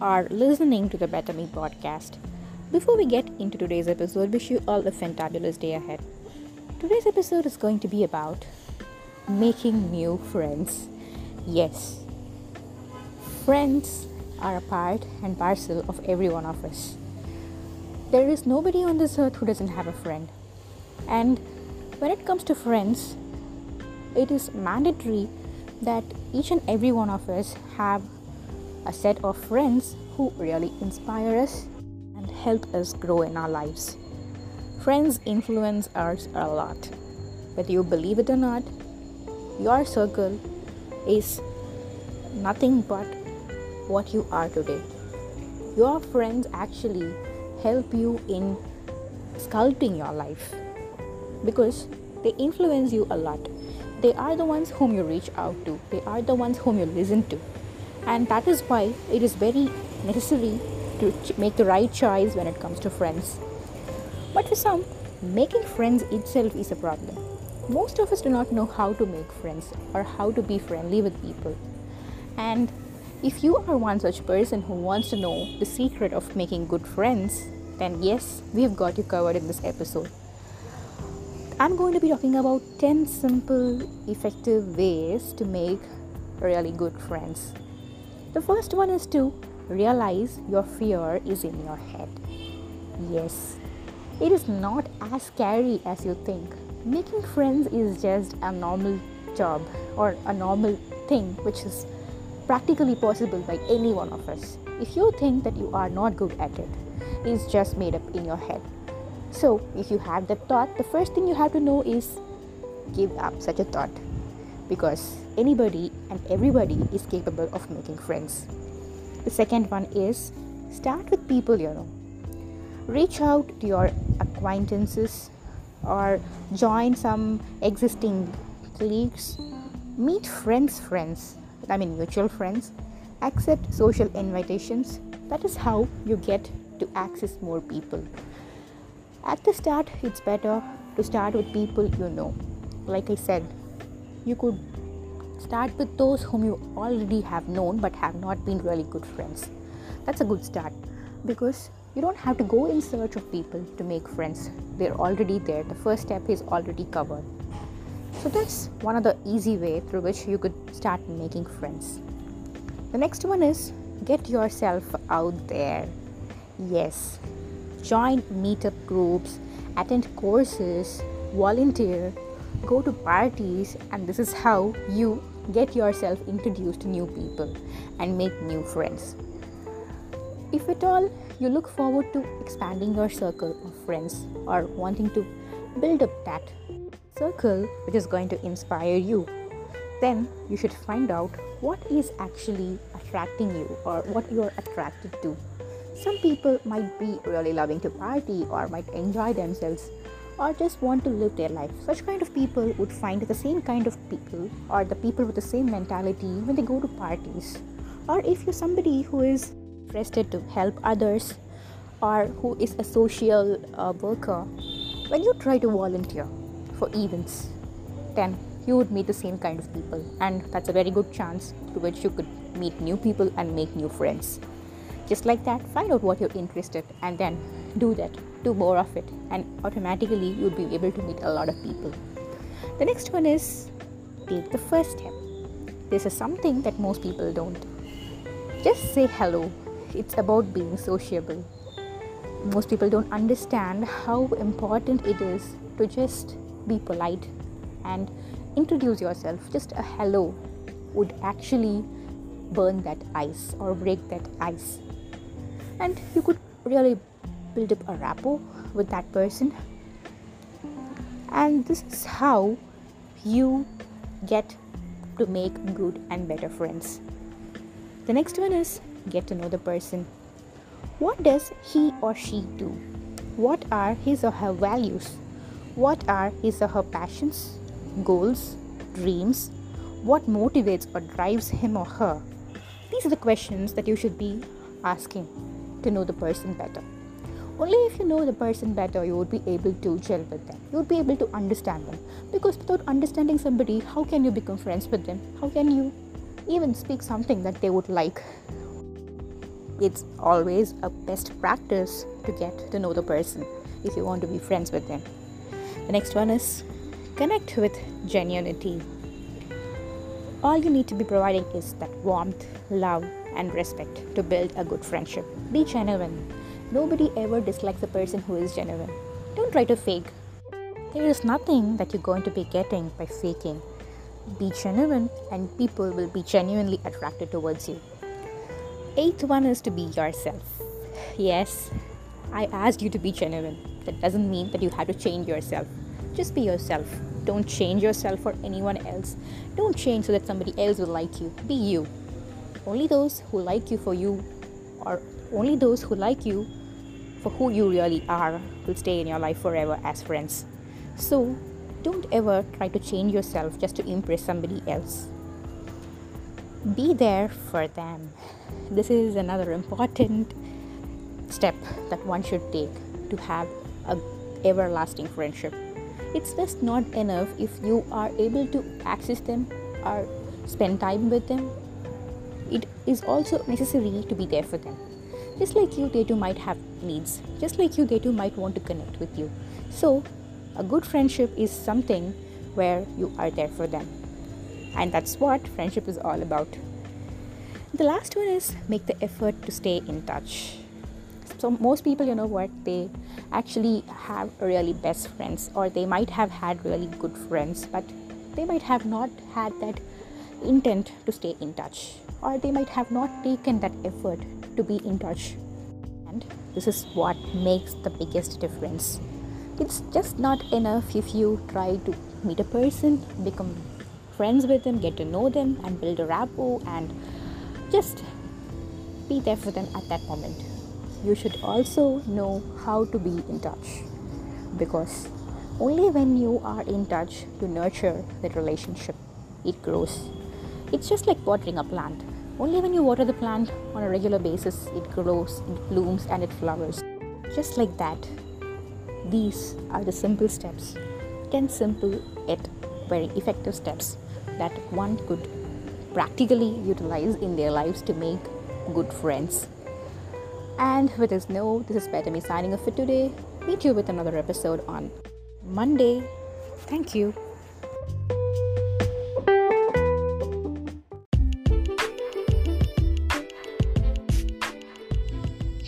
are listening to the Better Me podcast. Before we get into today's episode, wish you all a fantabulous day ahead. Today's episode is going to be about making new friends. Yes, friends are a part and parcel of every one of us. There is nobody on this earth who doesn't have a friend. And when it comes to friends, it is mandatory that each and every one of us have a set of friends who really inspire us and help us grow in our lives. Friends influence us a lot. Whether you believe it or not, your circle is nothing but what you are today. Your friends actually help you in sculpting your life because they influence you a lot. They are the ones whom you reach out to, they are the ones whom you listen to. And that is why it is very necessary to make the right choice when it comes to friends. But for some, making friends itself is a problem. Most of us do not know how to make friends or how to be friendly with people. And if you are one such person who wants to know the secret of making good friends, then yes, we've got you covered in this episode. I'm going to be talking about 10 simple, effective ways to make really good friends. The first one is to realize your fear is in your head. Yes, it is not as scary as you think. Making friends is just a normal job or a normal thing which is practically possible by any one of us. If you think that you are not good at it, it's just made up in your head. So, if you have that thought, the first thing you have to know is give up such a thought because anybody and everybody is capable of making friends. The second one is start with people you know. Reach out to your acquaintances or join some existing colleagues. Meet friends' friends, I mean mutual friends. Accept social invitations. That is how you get to access more people. At the start, it's better to start with people you know. Like I said, you could start with those whom you already have known but have not been really good friends. That's a good start because you don't have to go in search of people to make friends. They're already there. The first step is already covered. So that's one of the easy way through which you could start making friends. The next one is get yourself out there. Yes, join meetup groups, attend courses, volunteer, go to parties, and this is how you get yourself introduced to new people and make new friends. If at all you look forward to expanding your circle of friends or wanting to build up that circle which is going to inspire you, then you should find out what is actually attracting you or what you are attracted to some people might be really loving to party or might enjoy themselves or just want to live their life. Such kind of people would find the same kind of people or the people with the same mentality when they go to parties. Or if you're somebody who is interested to help others or who is a social uh, worker, when you try to volunteer for events, then you would meet the same kind of people, and that's a very good chance to which you could meet new people and make new friends just like that find out what you're interested and then do that do more of it and automatically you'll be able to meet a lot of people. The next one is take the first step. This is something that most people don't. Just say hello. It's about being sociable. Most people don't understand how important it is to just be polite and introduce yourself. Just a hello would actually burn that ice or break that ice. And you could really build up a rapport with that person. And this is how you get to make good and better friends. The next one is get to know the person. What does he or she do? What are his or her values? What are his or her passions goals dreams? What motivates or drives him or her? These are the questions that you should be asking to know the person better. Only if you know the person better, you would be able to gel with them. You would be able to understand them. Because without understanding somebody, how can you become friends with them? How can you even speak something that they would like? it's always a best practice to get to know the person if you want to be friends with them. The next one is connect with genuinity. All you need to be providing is that warmth, love, and respect to build a good friendship. Be genuine. Nobody ever dislikes a person who is genuine. Don't try to fake. There is nothing that you're going to be getting by faking. Be genuine, and people will be genuinely attracted towards you. Eighth one is to be yourself. Yes, I asked you to be genuine. That doesn't mean that you have to change yourself. Just be yourself. Don't change yourself for anyone else. Don't change so that somebody else will like you. Be you. Only those who like you for you, or only those who like you for who you really are, will stay in your life forever as friends. So, don't ever try to change yourself just to impress somebody else be there for them. This is another important step that one should take to have a everlasting friendship. It's just not enough if you are able to access them or spend time with them. It is also necessary to be there for them. Just like you, they too might have needs. Just like you, they too might want to connect with you. So, a good friendship is something where you are there for them and that's what friendship is all about. The last one is make the effort to stay in touch. So, most people, you know what, they actually have really best friends, or they might have had really good friends, but they might have not had that intent to stay in touch, or they might have not taken that effort to be in touch. And this is what makes the biggest difference. It's just not enough if you try to meet a person, become friends with them, get to know them, and build a rapport and just be there for them at that moment. You should also know how to be in touch because only when you are in touch you nurture that relationship, it grows. It's just like watering a plant. Only when you water the plant on a regular basis, it grows, it blooms, and it flowers. Just like that, these are the simple steps 10 simple yet very effective steps that one could practically utilize in their lives to make good friends. And with this note, this is Me signing off for today. Meet you with another episode on Monday. Thank you.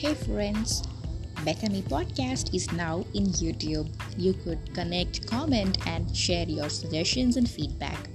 Hey friends, Better Me podcast is now in YouTube. You could connect, comment, and share your suggestions and feedback.